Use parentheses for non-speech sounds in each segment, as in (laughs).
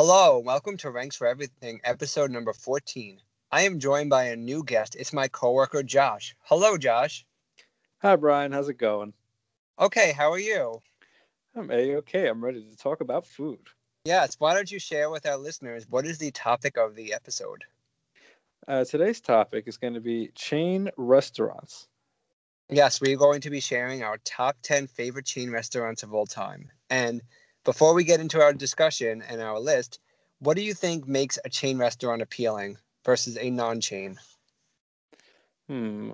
Hello, welcome to Ranks for Everything, episode number 14. I am joined by a new guest. It's my coworker Josh. Hello, Josh. Hi, Brian. How's it going? Okay, how are you? I'm a okay. I'm ready to talk about food. Yes, why don't you share with our listeners what is the topic of the episode? Uh, today's topic is going to be chain restaurants. Yes, we're going to be sharing our top 10 favorite chain restaurants of all time. And before we get into our discussion and our list, what do you think makes a chain restaurant appealing versus a non chain? Hmm.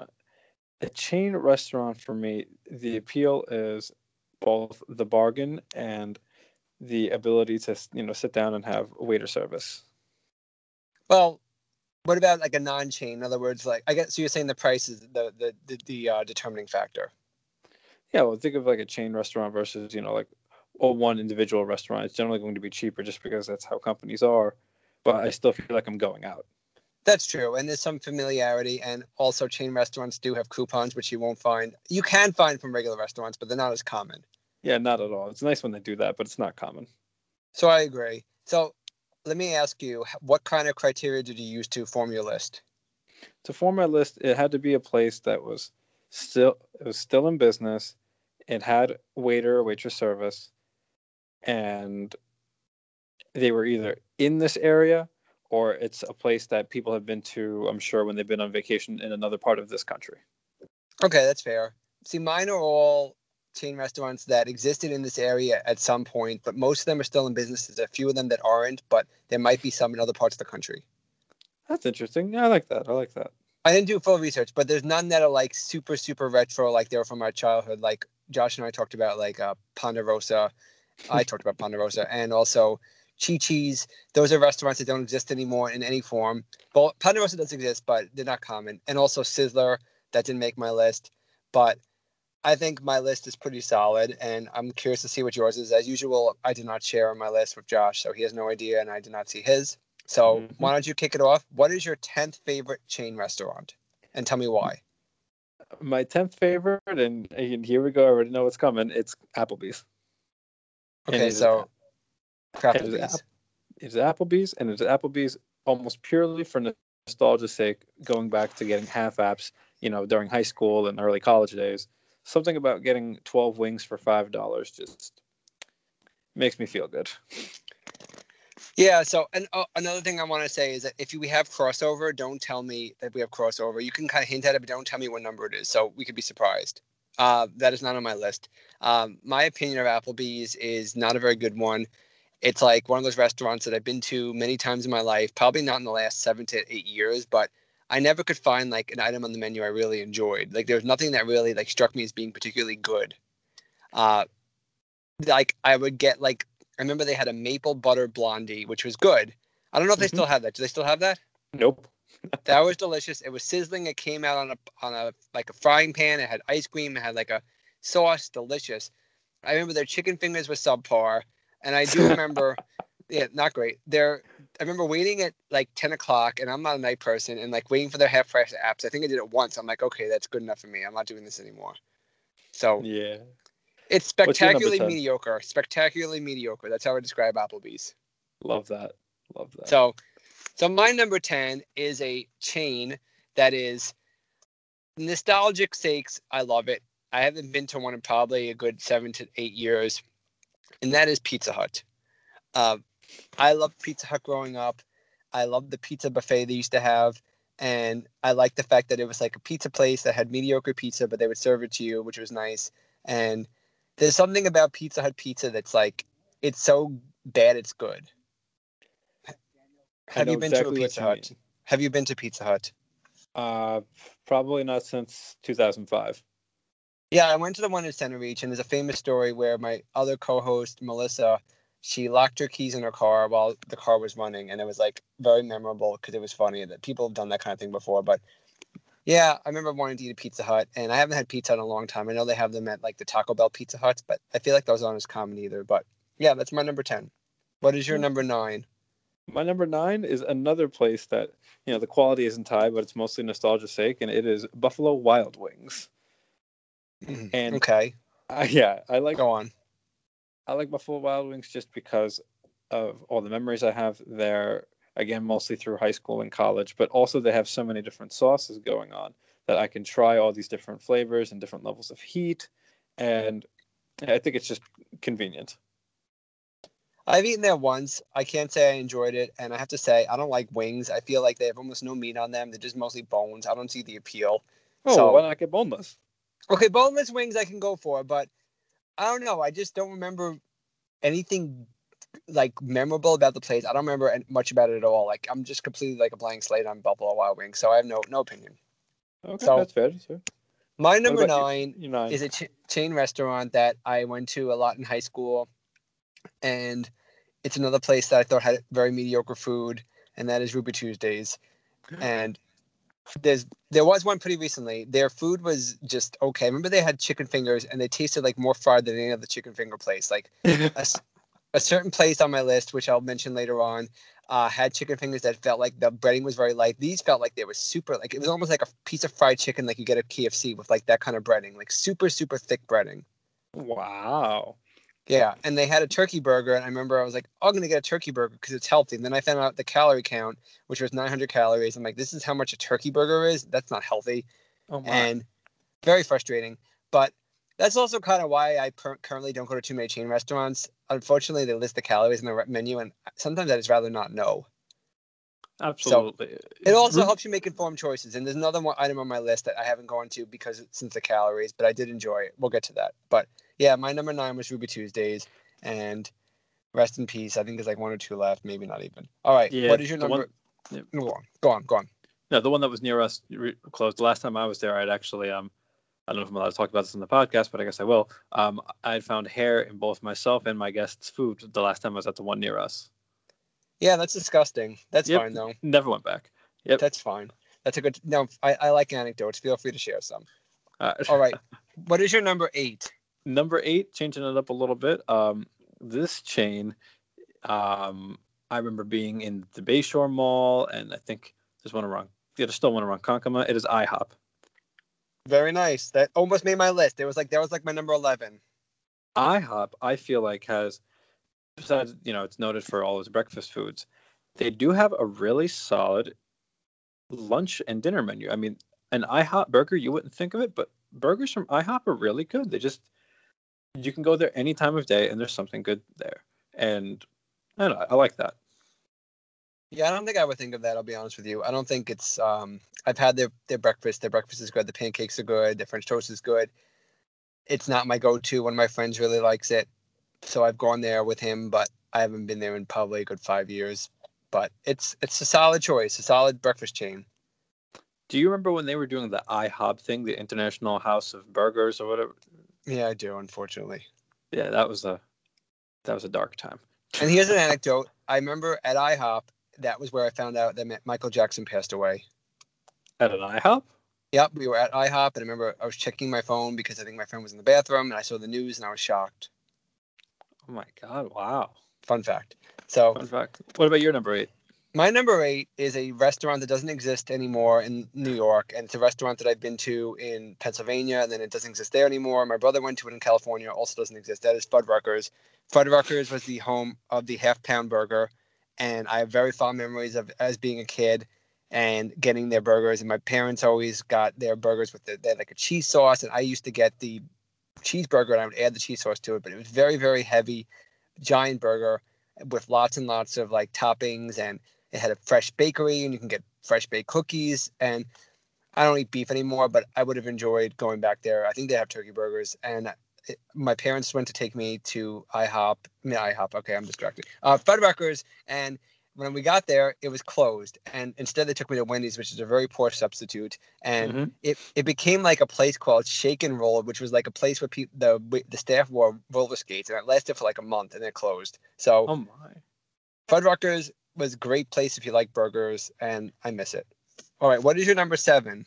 A chain restaurant for me, the appeal is both the bargain and the ability to you know sit down and have waiter service. Well, what about like a non-chain? In other words, like I guess so you're saying the price is the the the, the uh, determining factor. Yeah, well, think of like a chain restaurant versus you know like a one individual restaurant. It's generally going to be cheaper just because that's how companies are. But I still feel like I'm going out. That's true, and there's some familiarity, and also chain restaurants do have coupons, which you won't find. You can find from regular restaurants, but they're not as common. Yeah, not at all. It's nice when they do that, but it's not common. So I agree. So let me ask you, what kind of criteria did you use to form your list? To form my list, it had to be a place that was still it was still in business. It had waiter or waitress service, and they were either in this area or it's a place that people have been to. I'm sure when they've been on vacation in another part of this country. Okay, that's fair. See, mine are all chain restaurants that existed in this area at some point, but most of them are still in business. There's a few of them that aren't, but there might be some in other parts of the country. That's interesting. Yeah, I like that. I like that. I didn't do full research, but there's none that are like super, super retro, like they were from our childhood. Like Josh and I talked about, like uh, Ponderosa. I talked about Ponderosa, and also Chi Chi's. Those are restaurants that don't exist anymore in any form. Well, Ponderosa does exist, but they're not common. And also Sizzler, that didn't make my list, but I think my list is pretty solid, and I'm curious to see what yours is. As usual, I did not share my list with Josh, so he has no idea, and I did not see his. So mm-hmm. why don't you kick it off? What is your tenth favorite chain restaurant, and tell me why? My tenth favorite, and, and here we go. I already know what's coming. It's Applebee's. Okay, so Applebee's. It's Applebee's, and it's Applebee's almost purely for nostalgia's sake, going back to getting half apps, you know, during high school and early college days something about getting 12 wings for five dollars just makes me feel good. Yeah so and uh, another thing i want to say is that if we have crossover don't tell me that we have crossover. You can kind of hint at it but don't tell me what number it is so we could be surprised uh, that is not on my list um, my opinion of applebee's is not a very good one it's like one of those restaurants that i've been to many times in my life probably not in the last seven to eight years but I never could find like an item on the menu I really enjoyed. Like there was nothing that really like struck me as being particularly good. Uh, like I would get like I remember they had a maple butter blondie, which was good. I don't know if they mm-hmm. still have that. Do they still have that? Nope. That was delicious. It was sizzling. It came out on a on a like a frying pan. It had ice cream. It had like a sauce. Delicious. I remember their chicken fingers were subpar, and I do remember, (laughs) yeah, not great. Their I remember waiting at like 10 o'clock, and I'm not a night person, and like waiting for their half price apps. I think I did it once. I'm like, okay, that's good enough for me. I'm not doing this anymore. So yeah, it's spectacularly mediocre. Spectacularly mediocre. That's how I describe Applebee's. Love that. Love that. So, so my number 10 is a chain that is nostalgic sakes. I love it. I haven't been to one in probably a good seven to eight years, and that is Pizza Hut. Uh, I loved Pizza Hut growing up. I loved the pizza buffet they used to have. And I liked the fact that it was like a pizza place that had mediocre pizza, but they would serve it to you, which was nice. And there's something about Pizza Hut pizza that's like, it's so bad it's good. Have you been exactly to a Pizza Hut? Mean. Have you been to Pizza Hut? Uh, probably not since 2005. Yeah, I went to the one in Centereach, and there's a famous story where my other co-host Melissa she locked her keys in her car while the car was running and it was like very memorable because it was funny that people have done that kind of thing before but yeah i remember wanting to eat a pizza hut and i haven't had pizza in a long time i know they have them at like the taco bell pizza huts but i feel like those aren't as common either but yeah that's my number 10 what is your number nine my number nine is another place that you know the quality isn't high but it's mostly nostalgia's sake and it is buffalo wild wings mm, and okay yeah i like go on I like Buffalo Wild Wings just because of all the memories I have there. Again, mostly through high school and college, but also they have so many different sauces going on that I can try all these different flavors and different levels of heat, and I think it's just convenient. I've eaten there once. I can't say I enjoyed it, and I have to say I don't like wings. I feel like they have almost no meat on them. They're just mostly bones. I don't see the appeal. Oh, So- why not get boneless? Okay, boneless wings I can go for, but I don't know. I just don't remember anything like memorable about the place. I don't remember much about it at all. Like I'm just completely like a blank slate on Buffalo Wild Wings, so I have no no opinion. Okay, So- that's fair. That's fair. My number about you? nine is a ch- chain restaurant that I went to a lot in high school, and it's another place that I thought had very mediocre food, and that is Ruby Tuesdays. And there's there was one pretty recently. Their food was just okay. Remember they had chicken fingers, and they tasted like more fried than any other chicken finger place. Like (laughs) a certain place on my list, which I'll mention later on, uh, had chicken fingers that felt like the breading was very light. These felt like they were super, like it was almost like a piece of fried chicken, like you get at KFC with like that kind of breading, like super, super thick breading. wow. Yeah, and they had a turkey burger, and I remember I was like, "Oh, "I'm gonna get a turkey burger because it's healthy." And then I found out the calorie count, which was 900 calories. I'm like, "This is how much a turkey burger is. That's not healthy." Oh my. and very frustrating. But that's also kind of why I per- currently don't go to too many chain restaurants. Unfortunately, they list the calories in the re- menu, and sometimes I just rather not know. Absolutely. It also helps you make informed choices. And there's another one item on my list that I haven't gone to because since the calories, but I did enjoy it. We'll get to that. But yeah, my number nine was Ruby Tuesdays, and rest in peace. I think there's like one or two left, maybe not even. All right, Yeah, what is your number? one- Yep. Go on, go on, go on. No, the one that was near us re- closed. The last time I was there, I'd actually um, I don't know if I'm allowed to talk about this in the podcast, but I guess I will. Um, I had found hair in both myself and my guests' food the last time I was at the one near us. Yeah, that's disgusting. That's Yep. fine though. Never went back. Yep. That's fine. That's a good. No, I, I like anecdotes. Feel free to share some. Uh, All right. (laughs) what is your number eight? Number eight, changing it up a little bit. Um, this chain, um, I remember being in the Bayshore Mall, and I think there's one around. Yeah, there's still one around Ronkonkoma. It is IHOP. Very nice. That almost made my list. It was like that was like my number eleven. IHOP, I feel like has, besides you know, it's noted for all its breakfast foods. They do have a really solid lunch and dinner menu. I mean, an IHOP burger, you wouldn't think of it, but burgers from IHOP are really good. They just you can go there any time of day, and there's something good there. And I don't know, I like that. Yeah, I don't think I would think of that. I'll be honest with you. I don't think it's. Um, I've had their their breakfast. Their breakfast is good. The pancakes are good. The French toast is good. It's not my go-to. One of my friends really likes it, so I've gone there with him. But I haven't been there in probably a good five years. But it's it's a solid choice, a solid breakfast chain. Do you remember when they were doing the IHOP thing, the International House of Burgers or whatever? Yeah, I do. Unfortunately. Yeah, that was a that was a dark time. And here's an anecdote. I remember at IHOP, that was where I found out that Michael Jackson passed away. At an IHOP? Yep, we were at IHOP, and I remember I was checking my phone because I think my friend was in the bathroom, and I saw the news, and I was shocked. Oh my god! Wow. Fun fact. So Fun fact. What about your number eight? My number eight is a restaurant that doesn't exist anymore in New York, and it's a restaurant that I've been to in Pennsylvania, and then it doesn't exist there anymore. My brother went to it in California, also doesn't exist. That is Fuddruckers. Fuddruckers was the home of the half pound burger, and I have very fond memories of as being a kid and getting their burgers. And my parents always got their burgers with the, they had like a cheese sauce, and I used to get the cheeseburger and I would add the cheese sauce to it, but it was very very heavy, giant burger with lots and lots of like toppings and it had a fresh bakery and you can get fresh baked cookies and i don't eat beef anymore but i would have enjoyed going back there i think they have turkey burgers and it, my parents went to take me to ihop I mean, ihop okay i'm distracted uh fuddruckers and when we got there it was closed and instead they took me to wendy's which is a very poor substitute and Mhm. it, it became like a place called shake and roll which was like a place where people the the staff wore roller skates and it lasted for like a month and then it closed so Oh my. Fuddruckers was a great place if you like burgers, and I miss it. All right, what is your number seven?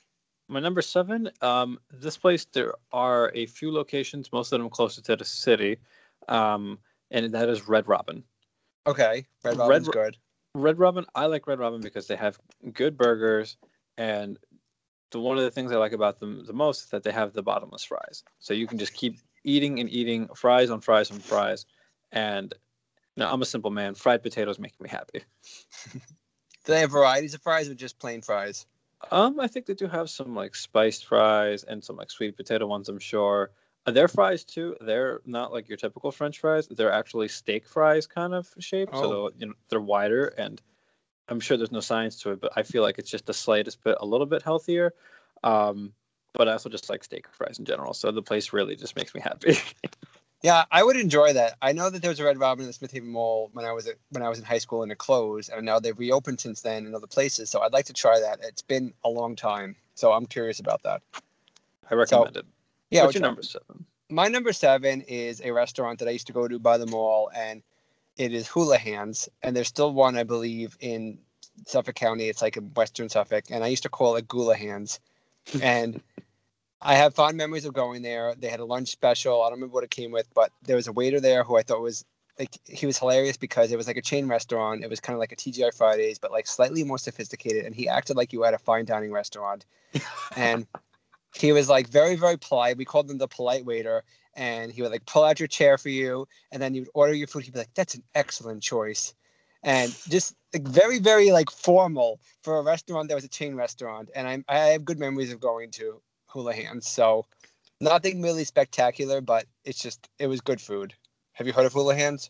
My number seven. Um, this place there are a few locations, most of them closer to the city, um, and that is Red Robin. Okay, Red Red Robin's Ro- good. Red Robin, I like Red Robin because they have good burgers, and the one of the things I like about them the most is that they have the bottomless fries. So you can just keep eating and eating fries on fries on fries, and No, I'm a simple man. Fried potatoes make me happy. (laughs) Do they have varieties of fries or just plain fries? Um, I think they do have some like spiced fries and some like sweet potato ones. I'm sure. Uh, their fries too. They're not like your typical French fries. They're actually steak fries kind of shape. Oh. So you know they're wider, and I'm sure there's no science to it, but I feel like it's just the slightest bit, a little bit healthier. Um, but I also just like steak fries in general. So the place really just makes me happy. (laughs) Yeah, I would enjoy that. I know that there was a Red Robin in the Smith Haven Mall when I was at, when I was in high school and it closed, and now they've reopened since then in other places. So I'd like to try that. It's been a long time, so I'm curious about that. I recommend it. Yeah, What's your number seven? my number seven is a restaurant that I used to go to by the mall, and it is Houlihan's. And there's still one, I believe, in Suffolk County. It's like in Western Suffolk, and I used to call it Gula Hands. And I have fond memories of going there. They had a lunch special. I don't remember what it came with, but there was a waiter there who I thought was like he was hilarious because it was like a chain restaurant. It was kind of like a TGI Fridays, but like slightly more sophisticated. And he acted like you had a fine dining restaurant. and he was like very, very polite. We called him the polite waiter. And he would like pull out your chair for you, and then you would order your food. He'd be like, "That's an excellent choice," and just like very, very like formal for a restaurant that was a chain restaurant. And I'm I have good memories of going to Houlihan's. So nothing really spectacular, but it's just it was good food. Have you heard of Houlihan's?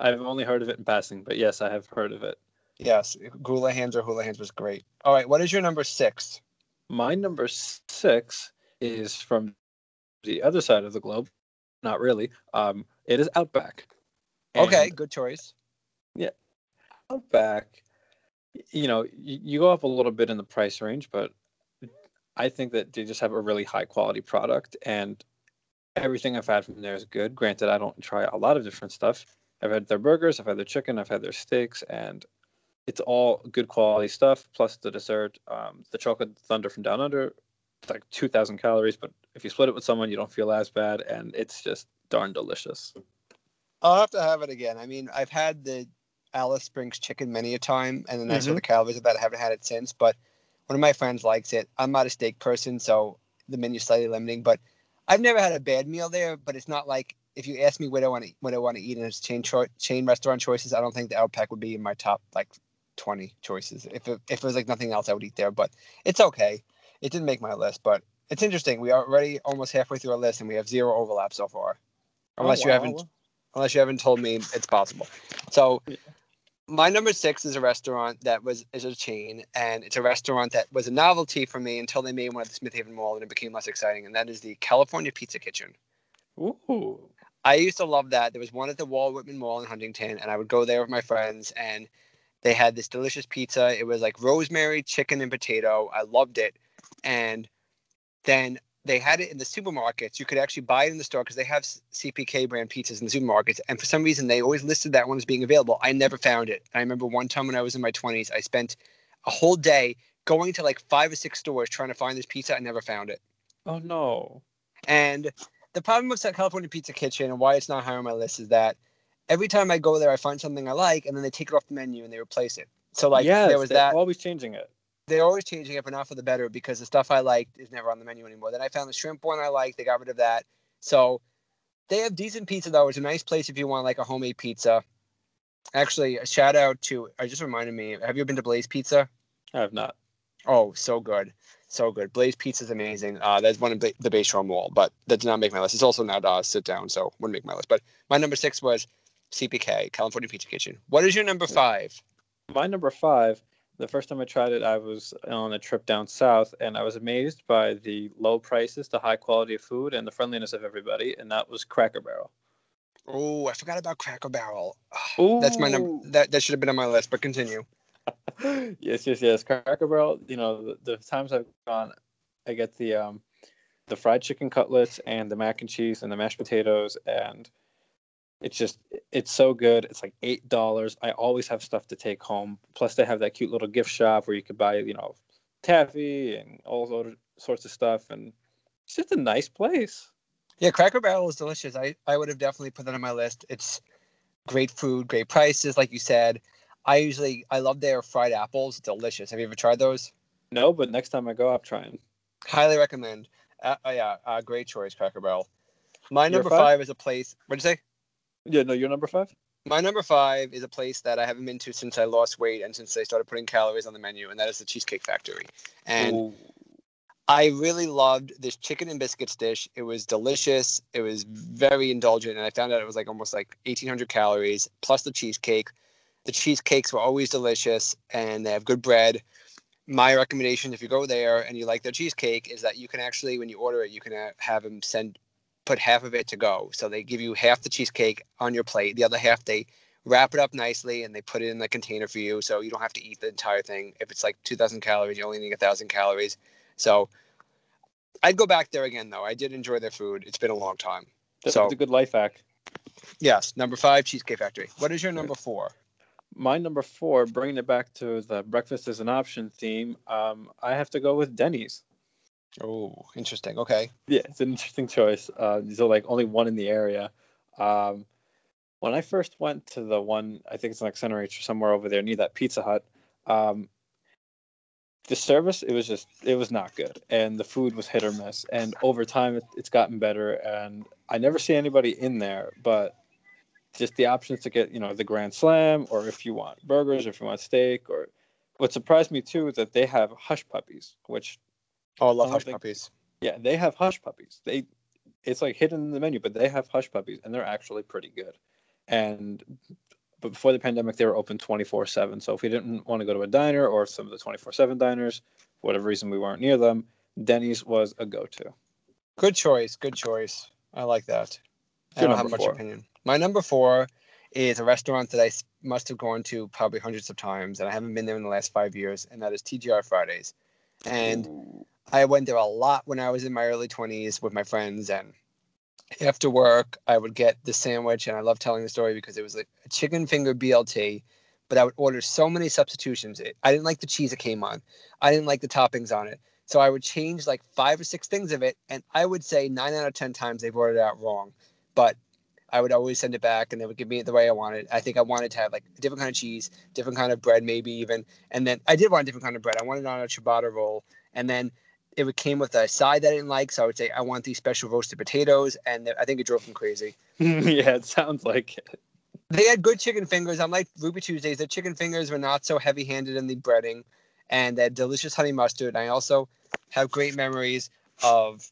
I've only heard of it in passing, but yes, I have heard of it. Yes, Houlihan's or Houlihan's was great. All right, what is your number six? My number six is from the other side of the globe. Not really. Um, it is Outback. Okay, good choice. Yeah, Outback, you know, you, you go up a little bit in the price range, but I think that they just have a really high quality product, and everything I've had from there is good. Granted, I don't try a lot of different stuff. I've had their burgers, I've had their chicken, I've had their steaks, and it's all good quality stuff. Plus the dessert, um, the chocolate thunder from down under, it's like two thousand calories, but if you split it with someone, you don't feel as bad, and it's just darn delicious. I'll have to have it again. I mean, I've had the Alice Springs chicken many a time, and then I saw Mhm. the calories of that. I haven't had it since, but one of my friends likes it. I'm not a steak person, so the menu's slightly limiting. But I've never had a bad meal there. But it's not like if you ask me what I want to what I want to eat in its chain cho- chain restaurant choices, I don't think the Outback would be in my top like 20 choices. If it, if it was like nothing else, I would eat there. But it's okay. It didn't make my list, but it's interesting. We are already almost halfway through our list, and we have zero overlap so far. Oh, unless you Oh, wow. haven't unless you haven't told me it's possible. So. My number six is a restaurant that was is a chain, and it's a restaurant that was a novelty for me until they made one at the Smith Haven Mall, and it became less exciting. And that is the California Pizza Kitchen. Ooh. I used to love that. There was one at the Walt Whitman Mall in Huntington, and I would go there with my friends, and they had this delicious pizza. It was like rosemary, chicken, and potato. I loved it. And then they had it in the supermarkets. You could actually buy it in the store because they have CPK brand pizzas in the supermarkets. And for some reason, they always listed that one as being available. I never found it. I remember one time when I was in my 20s, I spent a whole day going to like five or six stores trying to find this pizza. I never found it. Oh no. And the problem with that California Pizza Kitchen and why it's not higher on my list is that every time I go there, I find something I like, and then they take it off the menu and they replace it. So like yes, there was that. always changing it. They're always changing it, but not for the better because the stuff I liked is never on the menu anymore. Then I found the shrimp one I liked. They got rid of that. So they have decent pizza though. It's a nice place if you want like a homemade pizza. Actually, a shout out to I just reminded me. Have you been to Blaze Pizza? I have not. Oh, so good. So good. Blaze Pizza is amazing. Uh, that's one of the, the Bayshore Mall, but that did not make my list. It's also not uh, sit down, so wouldn't make my list. But my number six was CPK, California Pizza Kitchen. What is your number five? My number five, the first time I tried it, I was on a trip down south and I was amazed by the low prices, the high quality of food, and the friendliness of everybody, and that was Cracker Barrel. Oh, I forgot about Cracker Barrel. Ooh. That's my number. That, that should have been on my list, but continue. (laughs) yes, yes, yes. Cracker Barrel. You know, the, the times I've gone, I get the um, the fried chicken cutlets and the mac and cheese and the mashed potatoes, and it's just it's so good. It's like eight dollars. I always have stuff to take home. Plus, they have that cute little gift shop where you could buy, you know, taffy and all sorts of stuff, and it's just a nice place. Yeah, Cracker Barrel is delicious. I, I would have definitely put that on my list. It's great food, great prices, like you said. I usually I love their fried apples. Delicious. Have you ever tried those? No, but next time I go, I'm trying. Highly recommend. Uh, uh, yeah, uh, great choice, Cracker Barrel. My number five? five is a place. What'd you say? Yeah, no, you're number five. my number five is a place that I haven't been to since I lost weight and since they started putting calories on the menu, and that is the Cheesecake Factory. And Ooh. I really loved this chicken and biscuits dish. It was delicious. It was very indulgent, and I found out it was like almost like 1,800 calories plus the cheesecake. The cheesecakes were always delicious, and they have good bread. My recommendation, if you go there and you like their cheesecake, is that you can actually, when you order it, you can uh, have them send put half of it to go. So they give you half the cheesecake on your plate. The other half they wrap it up nicely and they put it in the container for you, so you don't have to eat the entire thing. If it's like 2,000 calories, you only need a thousand calories. So I'd go back there again, though. I did enjoy their food. It's been a long time. That's So- a good life hack. Yes, number five, Cheesecake Factory. What is your number four? My number four, bringing it back to the breakfast is an option theme, um, I have to go with Denny's. Oh, interesting. Okay. Yeah, it's an interesting choice. Uh, these are like only one in the area. Um, when I first went to the one, I think it's like Center or somewhere over there near that Pizza Hut. Um, the service, it was just, it was not good, and the food was hit or miss. And over time, it, it's gotten better. And I never see anybody in there, but just the options to get, you know, the Grand Slam, or if you want burgers, or if you want steak, or what surprised me too is that they have hush puppies, which Oh, I love I hush think- puppies. yeah, they have hush puppies. They it's like hidden in the menu, but they have hush puppies and they're actually pretty good. And but before the pandemic they were open 24/7. So if we didn't want to go to a diner or some of the 24/7 diners, for whatever reason we weren't near them, Denny's was a go-to. Good choice. Good choice. I like that. I don't have much four. opinion. My number four is a restaurant that I must have gone to probably hundreds of times, and I haven't been there in the last five years, and that is TGI Fridays. And I went there a lot when I was in my early 20s with my friends. And after work, I would get the sandwich. And I love telling the story because it was like a chicken finger BLT, but I would order so many substitutions. It, I didn't like the cheese it came on, I didn't like the toppings on it. So I would change like five or six things of it. And I would say nine out of 10 times they brought it out wrong. But I would always send it back and they would give me it the way I wanted. I think I wanted to have like a different kind of cheese, different kind of bread, maybe even. And then I did want a different kind of bread. I wanted on a ciabatta roll. And then it would came with a side that I didn't like. So I would say, I want these special roasted potatoes. And I think it drove them crazy. (laughs) yeah, it sounds like it. They had good chicken fingers. Unlike Ruby Tuesdays, their chicken fingers were not so heavy handed in the breading. And they had delicious honey mustard. And I also have great memories of.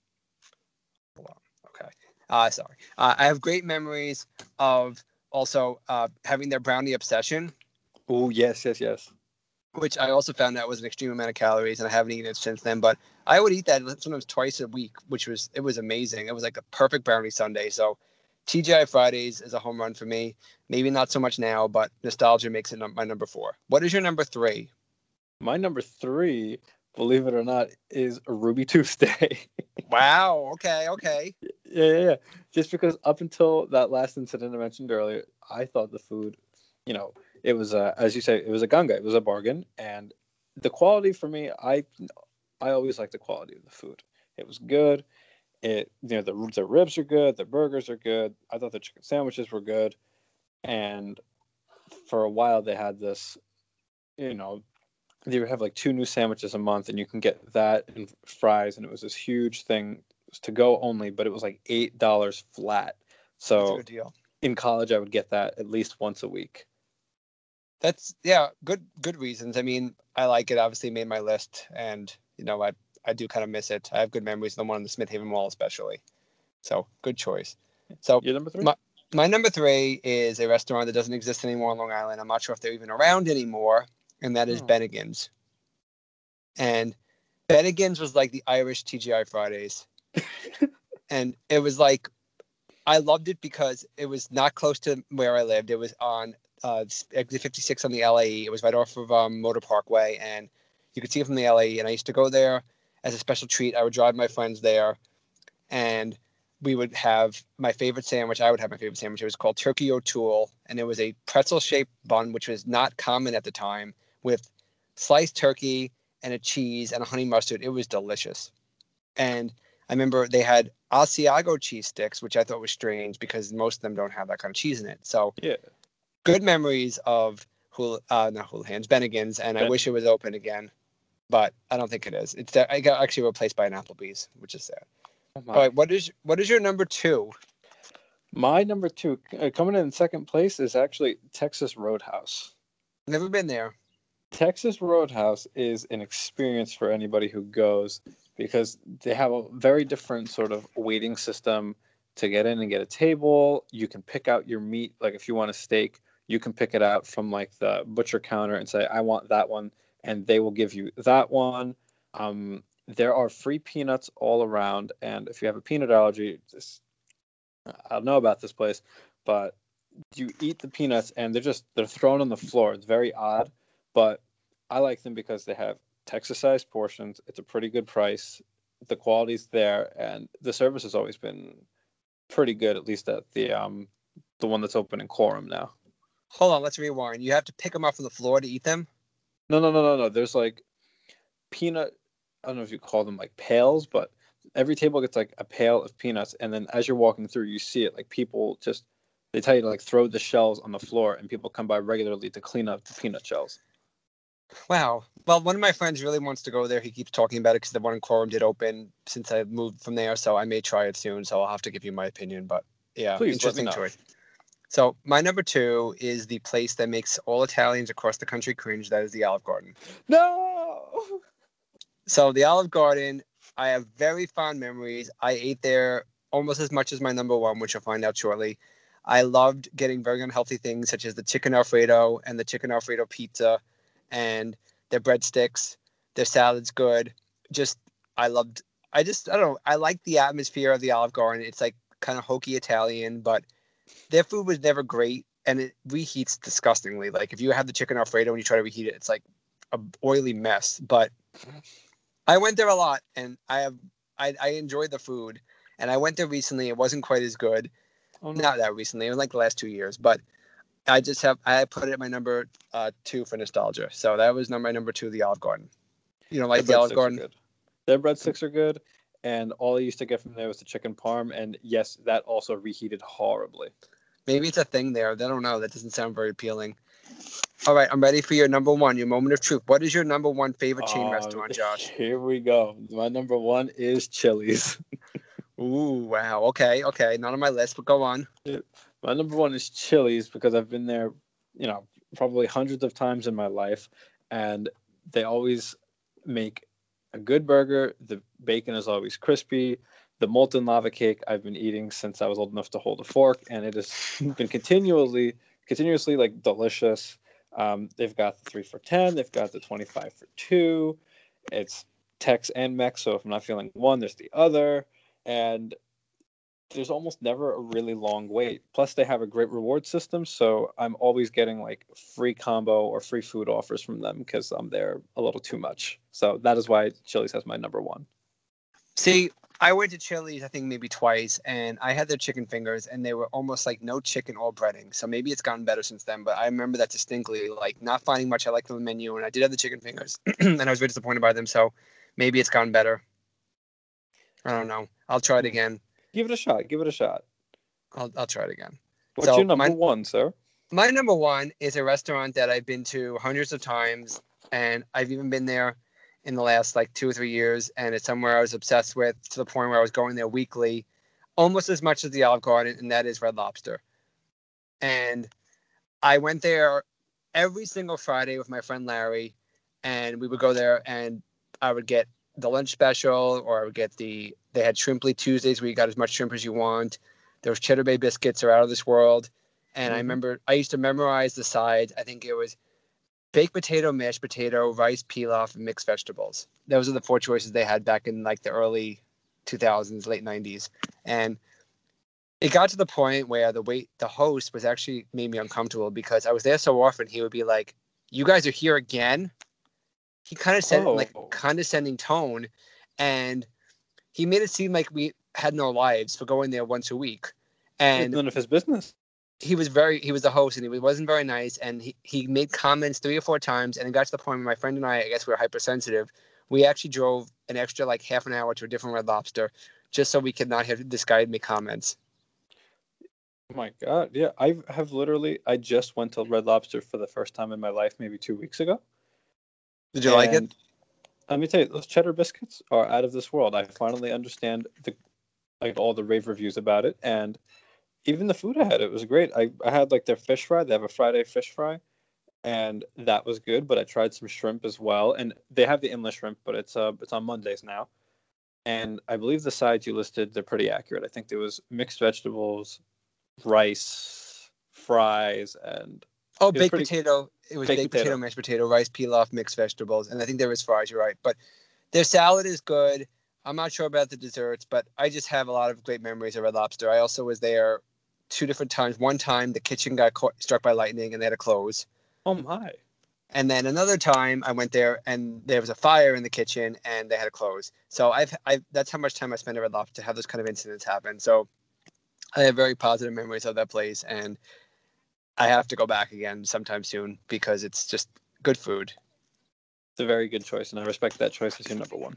Uh, sorry. Uh, I have great memories of also uh, having their brownie obsession, Oh, yes, yes, yes. which I also found out was an extreme amount of calories, and I haven't eaten it since then. But I would eat that sometimes twice a week, which was it was amazing. It was like a perfect brownie sundae. So TGI Fridays is a home run for me. Maybe not so much now, but nostalgia makes it my number four. What is your number three? My number 3, believe it or not, is Ruby Tuesday. (laughs) Wow. Okay. Okay. Yeah, yeah, yeah. Just because up until that last incident I mentioned earlier, I thought the food, you know, it was a, as you say, it was a ganga, it was a bargain, and the quality for me, I, I always like the quality of the food. It was good. It, you know, the the ribs are good, the burgers are good. I thought the chicken sandwiches were good, and for a while they had this, you know, they would have like two new sandwiches a month, and you can get that and fries, and it was this huge thing to go only, but it was like eight dollars flat. So in college, I would get that at least once a week. That's yeah. Good. Good reasons. I mean, I like it. Obviously, made my list, and you know, I I do kind of miss it. I have good memories of the one in the Smith Haven Mall, especially. So good choice. So Your number three? My- my number three is a restaurant that doesn't exist anymore on Long Island. I'm not sure if they're even around anymore, and that is Oh. Bennigan's. And Bennigan's was like the Irish TGI Fridays, (laughs) and it was like I loved it because it was not close to where I lived. It was on uh, exit 56 on the LIE. It was right off of um, Motor Parkway, and you could see it from the LIE. And I used to go there as a special treat. I would drive my friends there, and we would have my favorite sandwich. I would have my favorite sandwich. It was called Turkey O'Toole, and it was a pretzel shaped bun, which was not common at the time, with sliced turkey and a cheese and a honey mustard. It was delicious. And I remember they had Asiago cheese sticks, which I thought was strange because most of them don't have that kind of cheese in it. So Yeah. good memories of Hul- uh, not Houlihan's, Bennigan's, and I wish it was open again, but I don't think it is. It's I got actually replaced by an Applebee's, which is sad. Oh. All right, what is what is your number two? My number two, uh, coming in second place, is actually Texas Roadhouse. Never been there. Texas Roadhouse is an experience for anybody who goes because they have a very different sort of waiting system to get in and get a table. You can pick out your meat. Like if you want a steak, you can pick it out from like the butcher counter and say, I want that one. And they will give you that one. Um, there are free peanuts all around. And if you have a peanut allergy, just, I don't know about this place, but you eat the peanuts and they're just, they're thrown on the floor. It's very odd, but I like them because they have Texas sized portions. It's a pretty good price. The quality's there, and the service has always been pretty good, at least at the um the one that's open in Coram now. Hold on, let's rewind. You have to pick them up from the floor to eat them. No, no, no, no, no. There's like peanut. I don't know if you call them like pails, but every table gets like a pail of peanuts, and then as you're walking through, you see it. Like people just they tell you to like throw the shells on the floor, and people come by regularly to clean up the peanut shells. Wow. Well, one of my friends really wants to go there. He keeps talking about it because the one in Coram did open since I moved from there. So I may try it soon. So I'll have to give you my opinion. But yeah, Please interesting choice. So my number two is the place that makes all Italians across the country cringe. That is the Olive Garden. No. (laughs) So the Olive Garden, I have very fond memories. I ate there almost as much as my number one, which you'll find out shortly. I loved getting very unhealthy things such as the chicken Alfredo and the chicken Alfredo pizza and their breadsticks. Their salad's good. Just I loved I just I don't know. I like the atmosphere of the Olive Garden. It's like kind of hokey Italian, but their food was never great and it reheats disgustingly. Like if you have the chicken Alfredo and you try to reheat it, it's like a oily mess. But I went there a lot and I have I, I enjoyed the food. And I went there recently. It wasn't quite as good. Oh, no. Not that recently. It was like the last two years. But I just have I put it at my number uh, two for nostalgia. So that was number my number two, the Olive Garden. You know, like the Their Olive Garden. Their breadsticks are good, and all I used to get from there was the chicken parm, and yes, that also reheated horribly. Maybe it's a thing there. I don't know. That doesn't sound very appealing. All right, I'm ready for your number one, your moment of truth. What is your number one favorite chain Uh, restaurant, Josh? (laughs) Here we go. My number one is Chili's. (laughs) Ooh, wow. Okay, okay. Not on my list, but go on. My number one is Chili's because I've been there, you know, probably hundreds of times in my life, and they always make a good burger. The bacon is always crispy. The molten lava cake I've been eating since I was old enough to hold a fork, and it has (laughs) been continually, continuously like delicious. Um, they've got the three for ten. They've got the twenty-five for two. It's Tex and Mex, so if I'm not feeling one, there's the other, and there's almost never a really long wait. Plus, they have a great reward system, so I'm always getting like free combo or free food offers from them because I'm there a little too much. So that is why Chili's has my number one. See, I went to Chili's, I think maybe twice, and I had their chicken fingers, and they were almost like no chicken or breading. So maybe it's gotten better since then, but I remember that distinctly, like not finding much I liked on the menu, and I did have the chicken fingers, (clears throat) and I was very disappointed by them. So maybe it's gotten better. I don't know. I'll try it again. Give it a shot. Give it a shot. I'll, I'll try it again. What's So, your number my- one, sir? My number one is a restaurant that I've been to hundreds of times, and I've even been there in the last like two or three years. And it's somewhere I was obsessed with to the point where I was going there weekly, almost as much as the Olive Garden, and that is Red Lobster. And I went there every single Friday with my friend Larry, and we would go there, and I would get the lunch special, or I would get the they had Shrimply Tuesdays where you got as much shrimp as you want. Those Cheddar Bay biscuits are out of this world. And I Mhm. remember I used to memorize the sides. I think it was baked potato, mashed potato, rice, pilaf, and mixed vegetables. Those are the four choices they had back in like the early 2000s, late 90s. And it got to the point where the wait, the host was actually made me uncomfortable because I was there so often. He would be like, "You guys are here again." He kind of said in like Oh. condescending tone, and he made it seem like we had no lives for going there once a week. And None of his business. he was very he was the host and he wasn't very nice and he, he made comments three or four times and it got to the point where my friend and I I guess we were hypersensitive. We actually drove an extra like half an hour to a different red lobster just so we could not have this guy make comments. Oh my God. Yeah. I have literally, I just went to Red Lobster for the first time in my life maybe two weeks ago. Did you like it? Let me tell you, those cheddar biscuits are out of this world. I finally understand the like all the rave reviews about it, and even the food I had, it was great. I, I had like their fish fry. They have a Friday fish fry, and that was good. But I tried some shrimp as well, and they have the endless shrimp, but it's uh it's on Mondays now. And I believe the sides you listed they're pretty accurate. I think there was mixed vegetables, rice, fries, and Oh, baked pretty- potato. It was baked baked, potato. potato. mashed potato, rice, pilaf, mixed vegetables, and I think there was fries. You're right, but their salad is good. I'm not sure about the desserts, but I just have a lot of great memories of Red Lobster. I also was there two different times. One time, the kitchen got caught, struck by lightning, and they had to close. oh my, And then another time, I went there, and there was a fire in the kitchen, and they had to close. So I've, I that's how much time I spent at Red Lobster to have those kind of incidents happen. So I have very positive memories of that place, and I have to go back again sometime soon because it's just good food. it's a very good choice, and I respect that choice as your number one.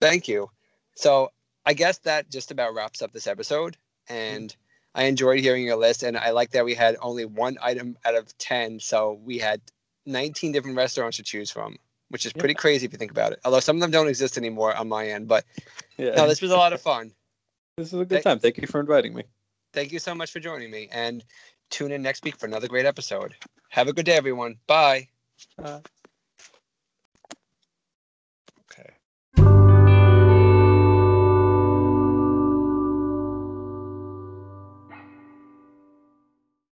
Thank you. So I guess that just about wraps up this episode. And I enjoyed hearing your list. And I like that we had only one item out of 10. So we had 19 different restaurants to choose from, which is pretty Yeah. crazy if you think about it. Although some of them don't exist anymore on my end. But Yeah, no, this was a lot of fun. (laughs) this is a good Thank- time. Thank you for inviting me. Thank you so much for joining me. And tune in next week for another great episode. Have a good day, everyone. Bye. Uh,